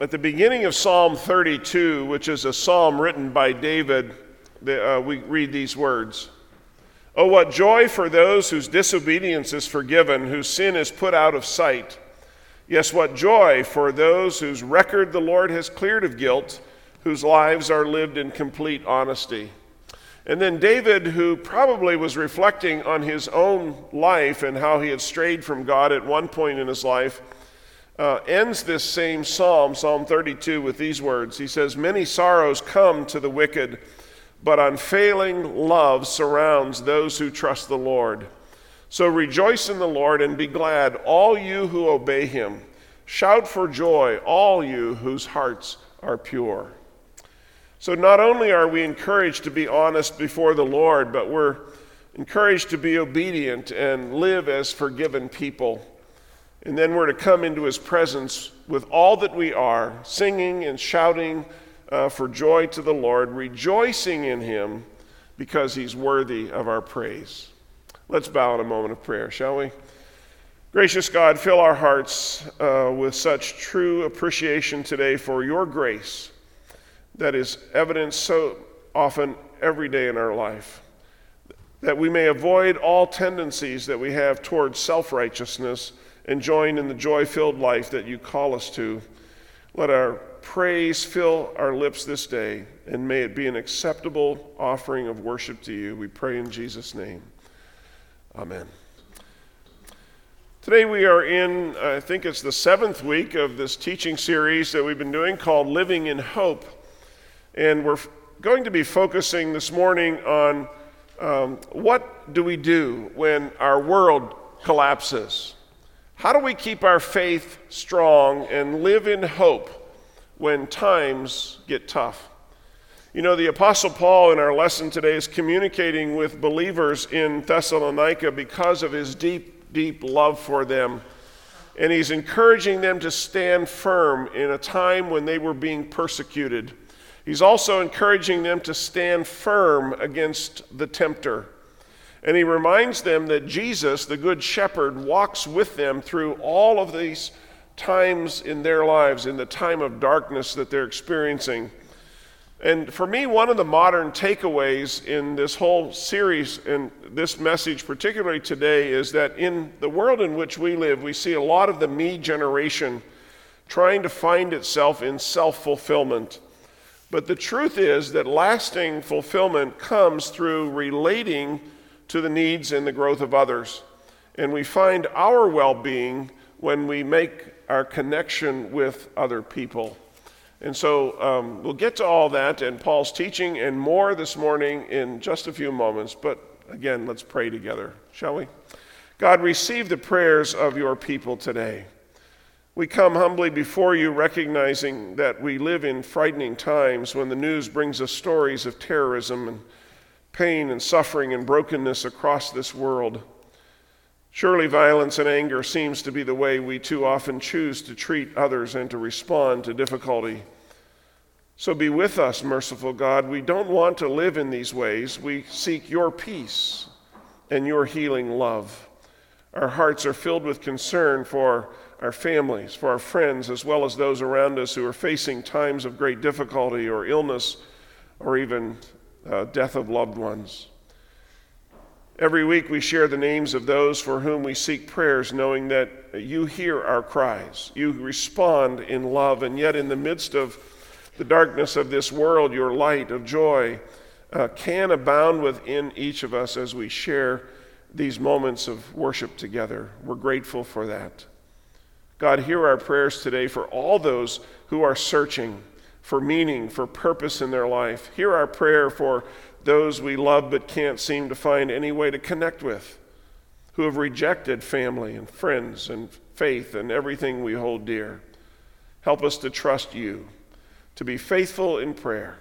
at the beginning of Psalm 32, which is a psalm written by David, the, uh, we read these words Oh, what joy for those whose disobedience is forgiven, whose sin is put out of sight. Yes, what joy for those whose record the Lord has cleared of guilt, whose lives are lived in complete honesty. And then David, who probably was reflecting on his own life and how he had strayed from God at one point in his life, uh, ends this same psalm, Psalm 32, with these words. He says, Many sorrows come to the wicked, but unfailing love surrounds those who trust the Lord. So rejoice in the Lord and be glad, all you who obey him. Shout for joy, all you whose hearts are pure. So not only are we encouraged to be honest before the Lord, but we're encouraged to be obedient and live as forgiven people. And then we're to come into his presence with all that we are, singing and shouting uh, for joy to the Lord, rejoicing in him because he's worthy of our praise. Let's bow in a moment of prayer, shall we? Gracious God, fill our hearts uh, with such true appreciation today for your grace that is evidenced so often every day in our life. That we may avoid all tendencies that we have towards self righteousness and join in the joy filled life that you call us to. Let our praise fill our lips this day, and may it be an acceptable offering of worship to you. We pray in Jesus' name. Amen. Today we are in, I think it's the seventh week of this teaching series that we've been doing called Living in Hope. And we're going to be focusing this morning on um, what do we do when our world collapses? How do we keep our faith strong and live in hope when times get tough? You know, the Apostle Paul in our lesson today is communicating with believers in Thessalonica because of his deep, deep love for them. And he's encouraging them to stand firm in a time when they were being persecuted. He's also encouraging them to stand firm against the tempter. And he reminds them that Jesus, the Good Shepherd, walks with them through all of these times in their lives, in the time of darkness that they're experiencing. And for me, one of the modern takeaways in this whole series and this message, particularly today, is that in the world in which we live, we see a lot of the me generation trying to find itself in self fulfillment. But the truth is that lasting fulfillment comes through relating to the needs and the growth of others. And we find our well being when we make our connection with other people. And so um, we'll get to all that and Paul's teaching and more this morning in just a few moments. But again, let's pray together, shall we? God, receive the prayers of your people today. We come humbly before you, recognizing that we live in frightening times when the news brings us stories of terrorism and pain and suffering and brokenness across this world. Surely violence and anger seems to be the way we too often choose to treat others and to respond to difficulty. So be with us, merciful God. We don't want to live in these ways. We seek your peace and your healing love. Our hearts are filled with concern for our families, for our friends, as well as those around us who are facing times of great difficulty or illness or even uh, death of loved ones. Every week we share the names of those for whom we seek prayers, knowing that you hear our cries. You respond in love, and yet in the midst of the darkness of this world, your light of joy uh, can abound within each of us as we share these moments of worship together. We're grateful for that. God, hear our prayers today for all those who are searching for meaning, for purpose in their life. Hear our prayer for those we love but can't seem to find any way to connect with, who have rejected family and friends and faith and everything we hold dear. Help us to trust you, to be faithful in prayer,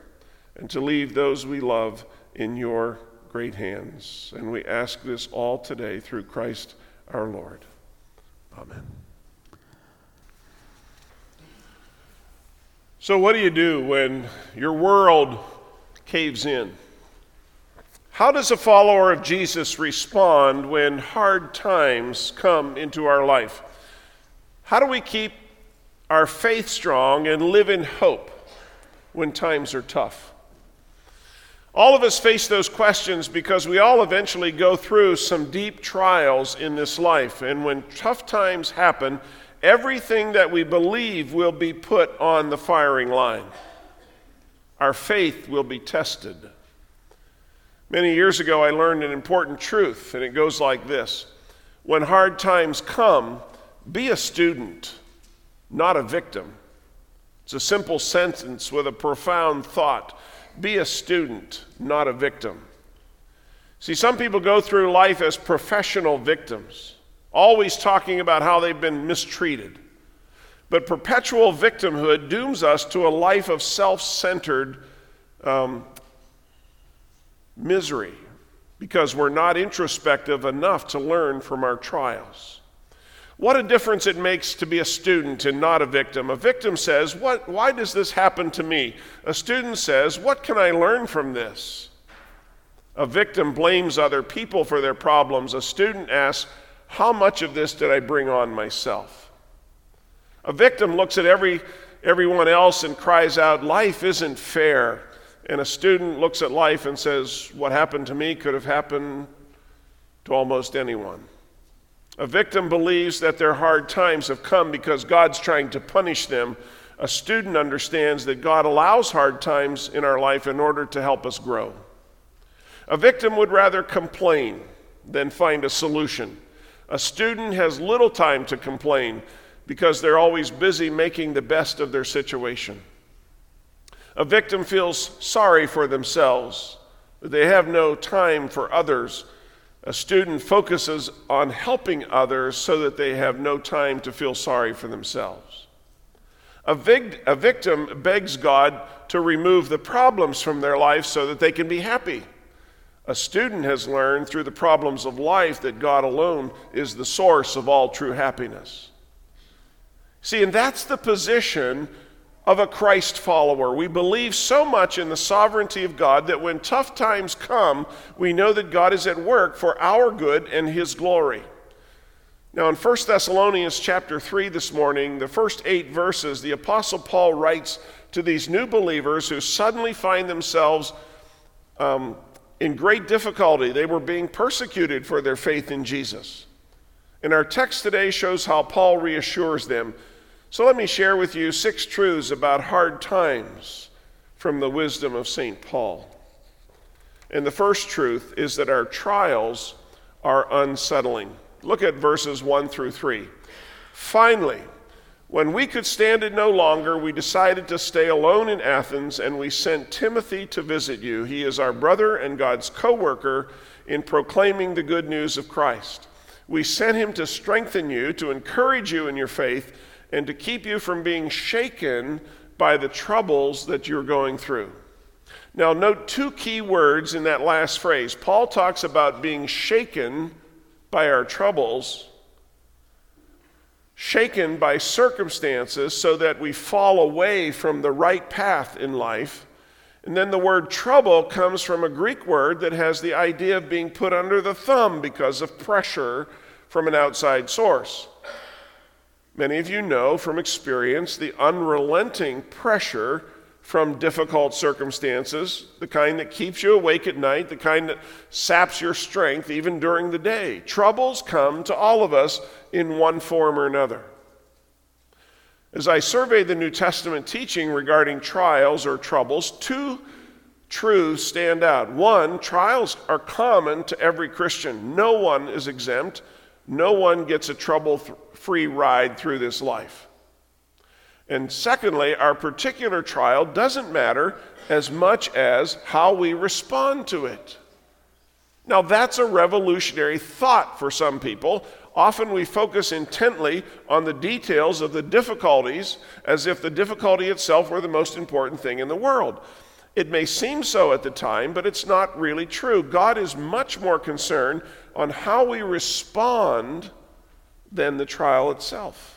and to leave those we love in your great hands. And we ask this all today through Christ our Lord. Amen. So, what do you do when your world caves in? How does a follower of Jesus respond when hard times come into our life? How do we keep our faith strong, and live in hope when times are tough? All of us face those questions because we all eventually go through some deep trials in this life. And when tough times happen, everything that we believe will be put on the firing line. Our faith will be tested. Many years ago, I learned an important truth, and it goes like this When hard times come, be a student, not a victim. It's a simple sentence with a profound thought. Be a student, not a victim. See, some people go through life as professional victims, always talking about how they've been mistreated. But perpetual victimhood dooms us to a life of self centered um, misery because we're not introspective enough to learn from our trials. What a difference it makes to be a student and not a victim. A victim says, what, Why does this happen to me? A student says, What can I learn from this? A victim blames other people for their problems. A student asks, How much of this did I bring on myself? A victim looks at every, everyone else and cries out, Life isn't fair. And a student looks at life and says, What happened to me could have happened to almost anyone. A victim believes that their hard times have come because God's trying to punish them. A student understands that God allows hard times in our life in order to help us grow. A victim would rather complain than find a solution. A student has little time to complain because they're always busy making the best of their situation. A victim feels sorry for themselves. They have no time for others a student focuses on helping others so that they have no time to feel sorry for themselves. A, vig- a victim begs God to remove the problems from their life so that they can be happy. A student has learned through the problems of life that God alone is the source of all true happiness. See, and that's the position of a Christ follower. We believe so much in the sovereignty of God that when tough times come, we know that God is at work for our good and his glory. Now in 1 Thessalonians chapter 3 this morning, the first 8 verses, the apostle Paul writes to these new believers who suddenly find themselves um, in great difficulty. They were being persecuted for their faith in Jesus. And our text today shows how Paul reassures them so let me share with you six truths about hard times from the wisdom of St. Paul. And the first truth is that our trials are unsettling. Look at verses 1 through 3. Finally, when we could stand it no longer, we decided to stay alone in Athens and we sent Timothy to visit you. He is our brother and God's co worker in proclaiming the good news of Christ. We sent him to strengthen you, to encourage you in your faith and to keep you from being shaken by the troubles that you're going through. Now, note two key words in that last phrase. Paul talks about being shaken by our troubles, shaken by circumstances so that we fall away from the right path in life. And then the word trouble comes from a Greek word that has the idea of being put under the thumb because of pressure from an outside source. Many of you know from experience the unrelenting pressure from difficult circumstances, the kind that keeps you awake at night, the kind that saps your strength even during the day. Troubles come to all of us in one form or another. As I survey the New Testament teaching regarding trials or troubles, two truths stand out. One, trials are common to every Christian, no one is exempt. No one gets a trouble free ride through this life. And secondly, our particular trial doesn't matter as much as how we respond to it. Now, that's a revolutionary thought for some people. Often we focus intently on the details of the difficulties as if the difficulty itself were the most important thing in the world. It may seem so at the time, but it's not really true. God is much more concerned on how we respond than the trial itself.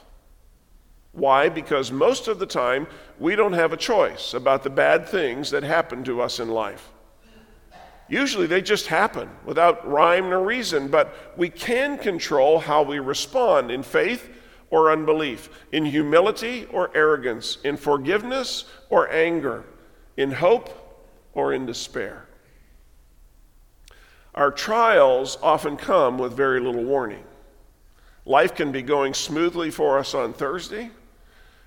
Why? Because most of the time, we don't have a choice about the bad things that happen to us in life. Usually they just happen without rhyme or reason, but we can control how we respond. In faith, or unbelief, in humility or arrogance, in forgiveness or anger, in hope or in despair. Our trials often come with very little warning. Life can be going smoothly for us on Thursday,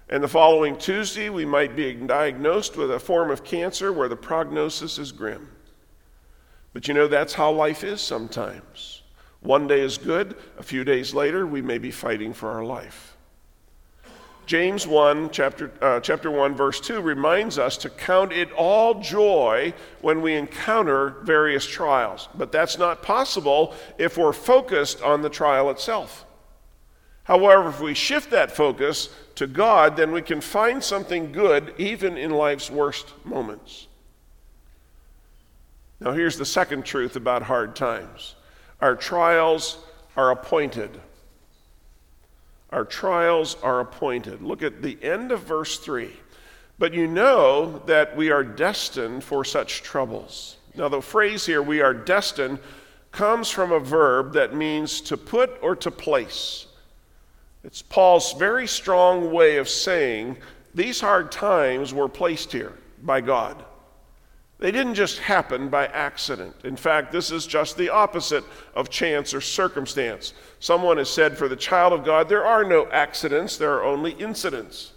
and the following Tuesday we might be diagnosed with a form of cancer where the prognosis is grim. But you know, that's how life is sometimes. One day is good, a few days later, we may be fighting for our life. James 1, chapter, uh, chapter 1, verse 2 reminds us to count it all joy when we encounter various trials. But that's not possible if we're focused on the trial itself. However, if we shift that focus to God, then we can find something good even in life's worst moments. Now, here's the second truth about hard times our trials are appointed. Our trials are appointed. Look at the end of verse 3. But you know that we are destined for such troubles. Now, the phrase here, we are destined, comes from a verb that means to put or to place. It's Paul's very strong way of saying these hard times were placed here by God. They didn't just happen by accident. In fact, this is just the opposite of chance or circumstance. Someone has said, for the child of God, there are no accidents, there are only incidents.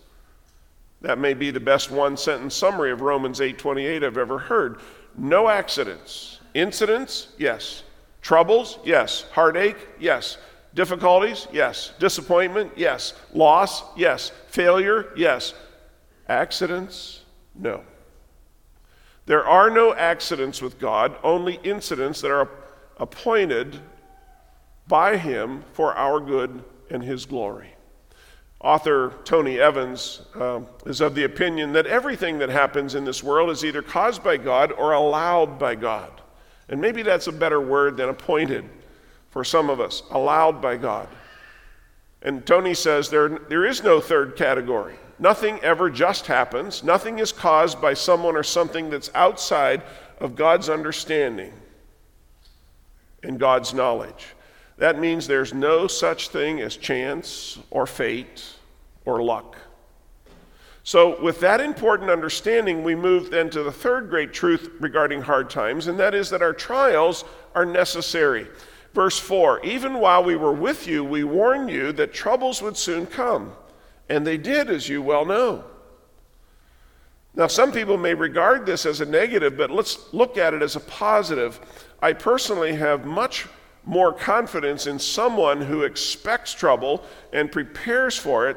That may be the best one sentence summary of Romans 8:28 I've ever heard. No accidents. Incidents? Yes. Troubles? Yes. Heartache? Yes. Difficulties? Yes. Disappointment? Yes. Loss? Yes. Failure? Yes. Accidents? No. There are no accidents with God, only incidents that are appointed by Him for our good and His glory. Author Tony Evans uh, is of the opinion that everything that happens in this world is either caused by God or allowed by God. And maybe that's a better word than appointed for some of us, allowed by God. And Tony says there, there is no third category. Nothing ever just happens. Nothing is caused by someone or something that's outside of God's understanding and God's knowledge. That means there's no such thing as chance or fate or luck. So, with that important understanding, we move then to the third great truth regarding hard times, and that is that our trials are necessary. Verse 4 Even while we were with you, we warned you that troubles would soon come. And they did, as you well know. Now, some people may regard this as a negative, but let's look at it as a positive. I personally have much more confidence in someone who expects trouble and prepares for it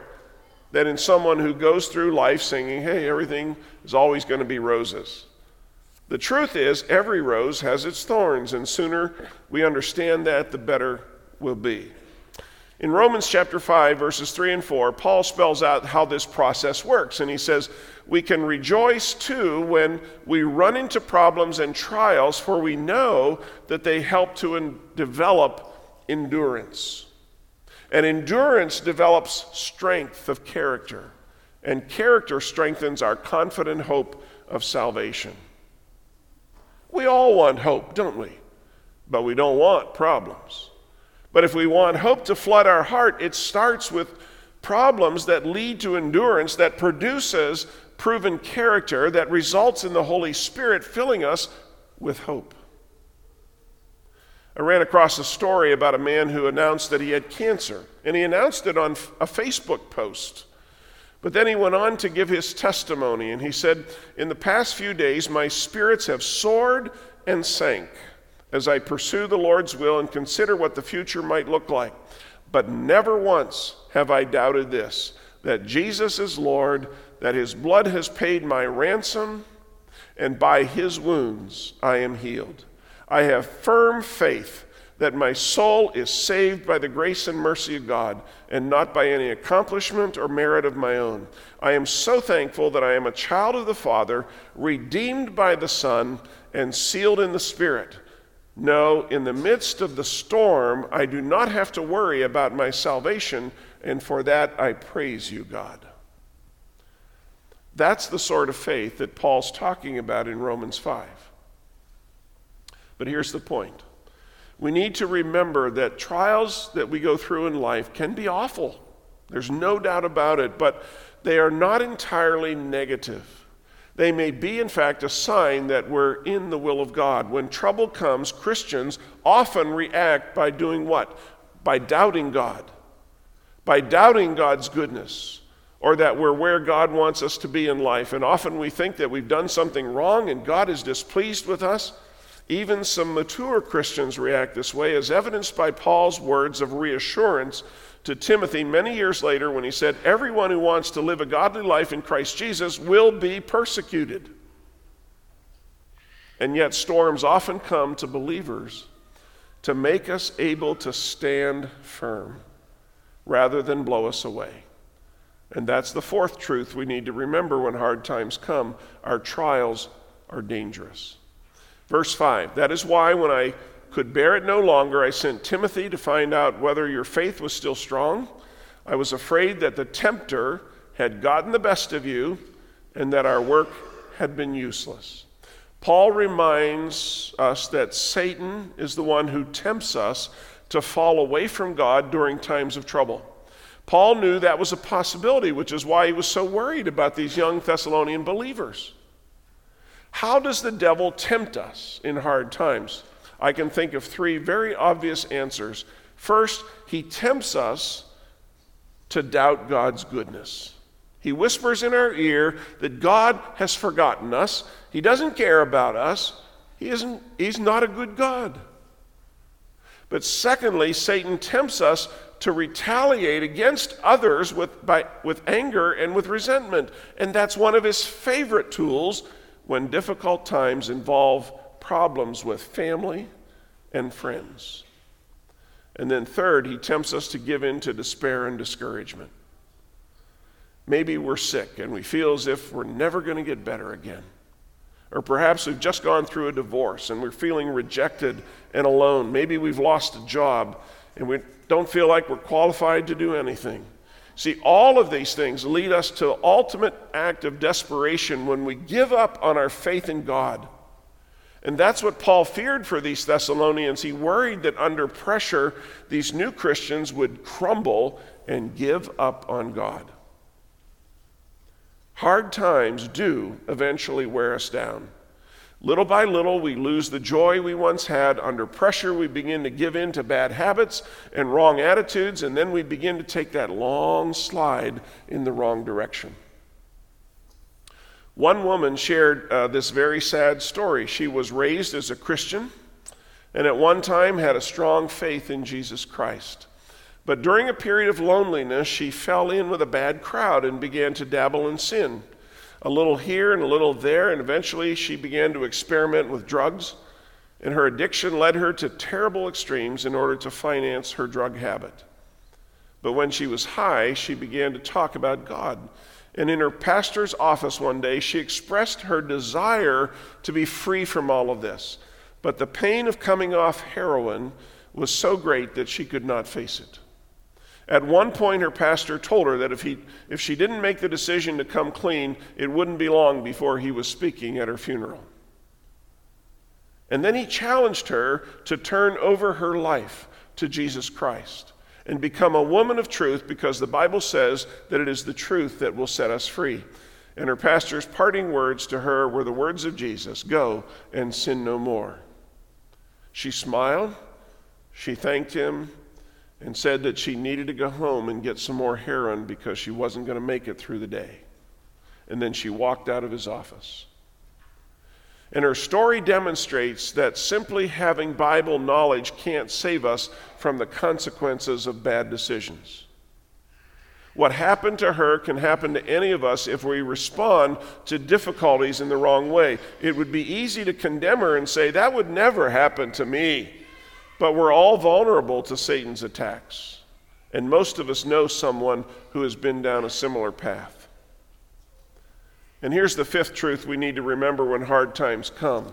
than in someone who goes through life singing, hey, everything is always going to be roses. The truth is, every rose has its thorns, and sooner we understand that, the better we'll be. In Romans chapter 5, verses 3 and 4, Paul spells out how this process works. And he says, We can rejoice too when we run into problems and trials, for we know that they help to in- develop endurance. And endurance develops strength of character. And character strengthens our confident hope of salvation. We all want hope, don't we? But we don't want problems. But if we want hope to flood our heart, it starts with problems that lead to endurance, that produces proven character, that results in the Holy Spirit filling us with hope. I ran across a story about a man who announced that he had cancer, and he announced it on a Facebook post. But then he went on to give his testimony, and he said, In the past few days, my spirits have soared and sank as I pursue the Lord's will and consider what the future might look like. But never once have I doubted this that Jesus is Lord, that his blood has paid my ransom, and by his wounds I am healed. I have firm faith that my soul is saved by the grace and mercy of God and not by any accomplishment or merit of my own. I am so thankful that I am a child of the Father, redeemed by the Son, and sealed in the Spirit. No, in the midst of the storm, I do not have to worry about my salvation, and for that I praise you, God. That's the sort of faith that Paul's talking about in Romans 5. But here's the point we need to remember that trials that we go through in life can be awful. There's no doubt about it, but they are not entirely negative. They may be, in fact, a sign that we're in the will of God. When trouble comes, Christians often react by doing what? By doubting God, by doubting God's goodness, or that we're where God wants us to be in life. And often we think that we've done something wrong and God is displeased with us. Even some mature Christians react this way, as evidenced by Paul's words of reassurance to Timothy many years later when he said, Everyone who wants to live a godly life in Christ Jesus will be persecuted. And yet, storms often come to believers to make us able to stand firm rather than blow us away. And that's the fourth truth we need to remember when hard times come. Our trials are dangerous. Verse 5 That is why, when I could bear it no longer, I sent Timothy to find out whether your faith was still strong. I was afraid that the tempter had gotten the best of you and that our work had been useless. Paul reminds us that Satan is the one who tempts us to fall away from God during times of trouble. Paul knew that was a possibility, which is why he was so worried about these young Thessalonian believers. How does the devil tempt us in hard times? I can think of three very obvious answers. First, he tempts us to doubt God's goodness. He whispers in our ear that God has forgotten us, He doesn't care about us, he isn't, He's not a good God. But secondly, Satan tempts us to retaliate against others with, by, with anger and with resentment. And that's one of his favorite tools when difficult times involve problems with family and friends. And then, third, he tempts us to give in to despair and discouragement. Maybe we're sick and we feel as if we're never going to get better again. Or perhaps we've just gone through a divorce and we're feeling rejected and alone. Maybe we've lost a job and we don't feel like we're qualified to do anything. See, all of these things lead us to the ultimate act of desperation when we give up on our faith in God. And that's what Paul feared for these Thessalonians. He worried that under pressure, these new Christians would crumble and give up on God. Hard times do eventually wear us down. Little by little, we lose the joy we once had. Under pressure, we begin to give in to bad habits and wrong attitudes, and then we begin to take that long slide in the wrong direction. One woman shared uh, this very sad story. She was raised as a Christian and at one time had a strong faith in Jesus Christ. But during a period of loneliness, she fell in with a bad crowd and began to dabble in sin a little here and a little there, and eventually she began to experiment with drugs. And her addiction led her to terrible extremes in order to finance her drug habit. But when she was high, she began to talk about God. And in her pastor's office one day, she expressed her desire to be free from all of this. But the pain of coming off heroin was so great that she could not face it. At one point, her pastor told her that if, he, if she didn't make the decision to come clean, it wouldn't be long before he was speaking at her funeral. And then he challenged her to turn over her life to Jesus Christ and become a woman of truth because the Bible says that it is the truth that will set us free. And her pastor's parting words to her were the words of Jesus Go and sin no more. She smiled, she thanked him, and said that she needed to go home and get some more heroin because she wasn't going to make it through the day. And then she walked out of his office. And her story demonstrates that simply having Bible knowledge can't save us from the consequences of bad decisions. What happened to her can happen to any of us if we respond to difficulties in the wrong way. It would be easy to condemn her and say, That would never happen to me. But we're all vulnerable to Satan's attacks. And most of us know someone who has been down a similar path. And here's the fifth truth we need to remember when hard times come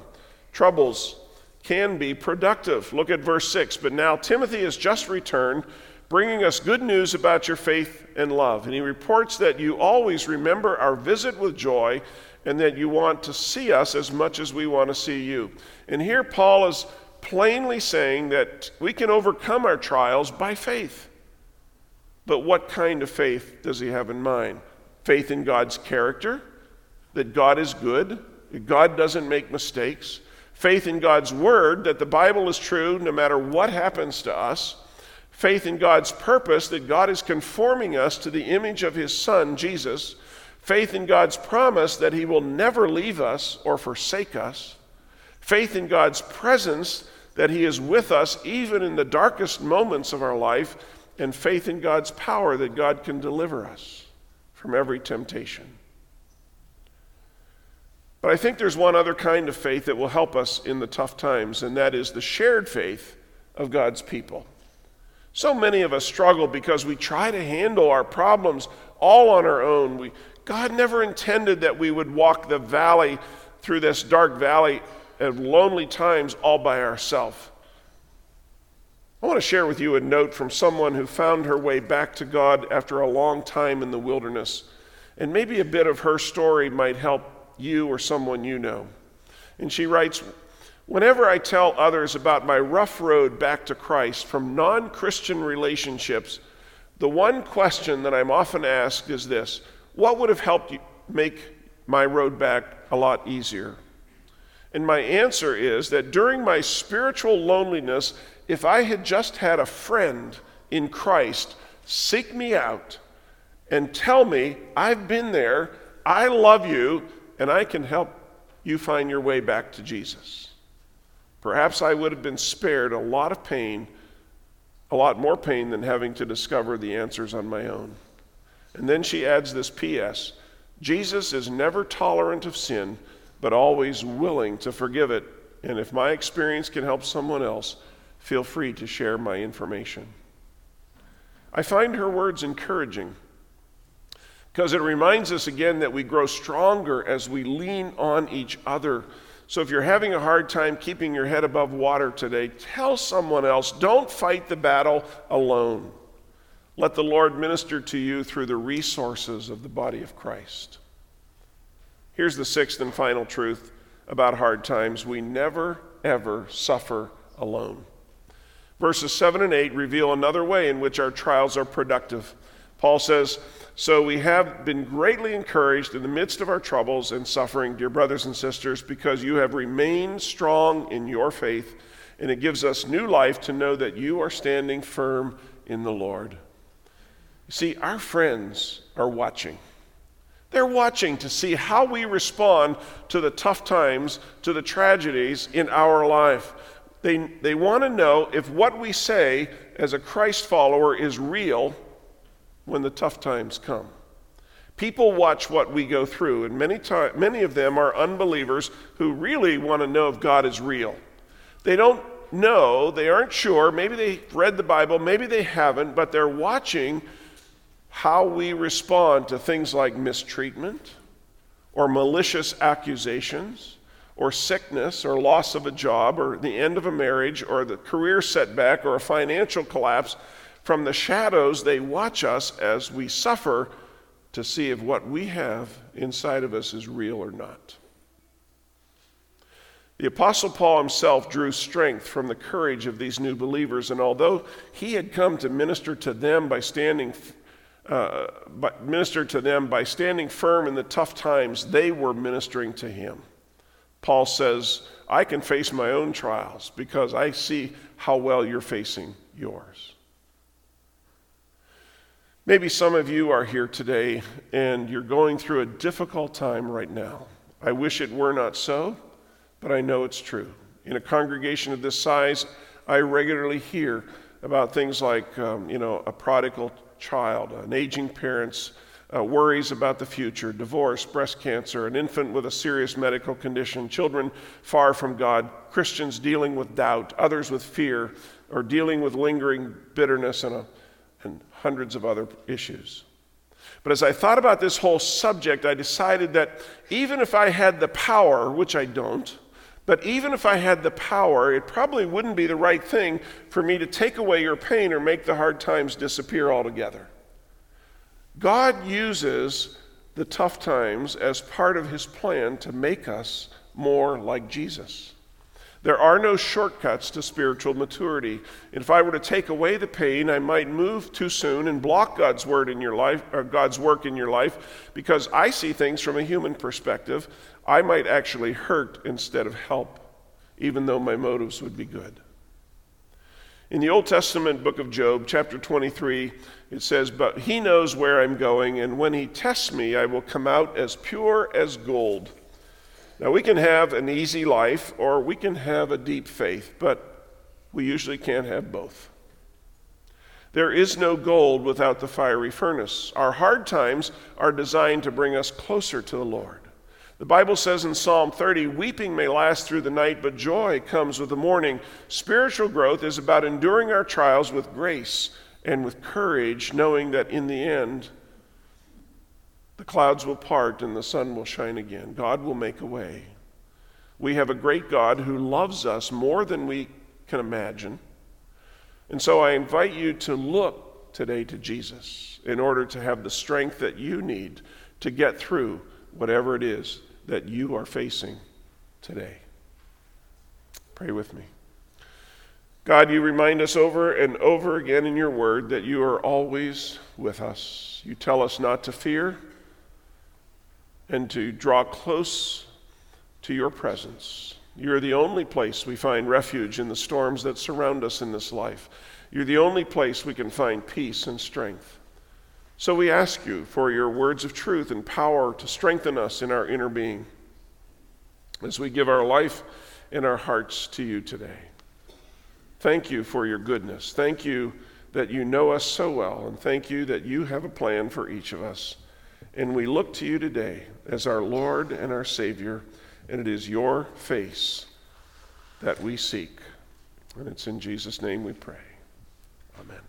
troubles can be productive. Look at verse 6. But now Timothy has just returned, bringing us good news about your faith and love. And he reports that you always remember our visit with joy and that you want to see us as much as we want to see you. And here Paul is plainly saying that we can overcome our trials by faith. But what kind of faith does he have in mind? Faith in God's character, that God is good, that God doesn't make mistakes. Faith in God's word, that the Bible is true no matter what happens to us. Faith in God's purpose, that God is conforming us to the image of his Son, Jesus. Faith in God's promise that he will never leave us or forsake us. Faith in God's presence, that he is with us even in the darkest moments of our life and faith in God's power that God can deliver us from every temptation. But I think there's one other kind of faith that will help us in the tough times, and that is the shared faith of God's people. So many of us struggle because we try to handle our problems all on our own. We, God never intended that we would walk the valley through this dark valley of lonely times all by ourselves. I want to share with you a note from someone who found her way back to God after a long time in the wilderness. And maybe a bit of her story might help you or someone you know. And she writes Whenever I tell others about my rough road back to Christ from non Christian relationships, the one question that I'm often asked is this What would have helped you make my road back a lot easier? And my answer is that during my spiritual loneliness if I had just had a friend in Christ seek me out and tell me, I've been there, I love you, and I can help you find your way back to Jesus. Perhaps I would have been spared a lot of pain, a lot more pain than having to discover the answers on my own. And then she adds this P.S. Jesus is never tolerant of sin, but always willing to forgive it. And if my experience can help someone else, feel free to share my information. I find her words encouraging because it reminds us again that we grow stronger as we lean on each other. So if you're having a hard time keeping your head above water today, tell someone else. Don't fight the battle alone. Let the Lord minister to you through the resources of the body of Christ. Here's the sixth and final truth about hard times we never, ever suffer alone. Verses 7 and 8 reveal another way in which our trials are productive. Paul says, So we have been greatly encouraged in the midst of our troubles and suffering, dear brothers and sisters, because you have remained strong in your faith, and it gives us new life to know that you are standing firm in the Lord. You see, our friends are watching. Watching to see how we respond to the tough times, to the tragedies in our life. They, they want to know if what we say as a Christ follower is real when the tough times come. People watch what we go through, and many, time, many of them are unbelievers who really want to know if God is real. They don't know, they aren't sure, maybe they've read the Bible, maybe they haven't, but they're watching how we respond to things like mistreatment or malicious accusations or sickness or loss of a job or the end of a marriage or the career setback or a financial collapse, from the shadows, they watch us as we suffer to see if what we have inside of us is real or not. The Apostle Paul himself drew strength from the courage of these new believers, and although he had come to minister to them by standing, uh, by, minister to them by standing firm in the tough times, they were ministering to him. Paul says, I can face my own trials because I see how well you're facing yours. Maybe some of you are here today and you're going through a difficult time right now. I wish it were not so, but I know it's true. In a congregation of this size, I regularly hear about things like, um, you know, a prodigal child, an aging parent's uh, worries about the future, divorce, breast cancer, an infant with a serious medical condition, children far from God, Christians dealing with doubt, others with fear, or dealing with lingering bitterness and, a, and hundreds of other issues. But as I thought about this whole subject, I decided that even if I had the power, which I don't, but even if I had the power, it probably wouldn't be the right thing for me to take away your pain or make the hard times disappear altogether. God uses the tough times as part of his plan to make us more like Jesus. There are no shortcuts to spiritual maturity. If I were to take away the pain, I might move too soon and block God's word in your life or God's work in your life because I see things from a human perspective. I might actually hurt instead of help, even though my motives would be good. In the Old Testament book of Job, chapter 23, it says, But he knows where I'm going, and when he tests me, I will come out as pure as gold. Now, we can have an easy life or we can have a deep faith, but we usually can't have both. There is no gold without the fiery furnace. Our hard times are designed to bring us closer to the Lord. The Bible says in Psalm 30, weeping may last through the night, but joy comes with the morning. Spiritual growth is about enduring our trials with grace and with courage, knowing that in the end, the clouds will part and the sun will shine again. God will make a way. We have a great God who loves us more than we can imagine. And so I invite you to look today to Jesus in order to have the strength that you need to get through whatever it is that you are facing today. Pray with me. God, you remind us over and over again in your word that you are always with us. You tell us not to fear and to draw close to your presence. You're the only place we find refuge in the storms that surround us in this life. You're the only place we can find peace and strength. So we ask you for your words of truth and power to strengthen us in our inner being as we give our life and our hearts to you today. Thank you for your goodness. Thank you that you know us so well, and thank you that you have a plan for each of us. And we look to you today as our Lord and our Savior, and it is your face that we seek. And it's in Jesus' name we pray. Amen.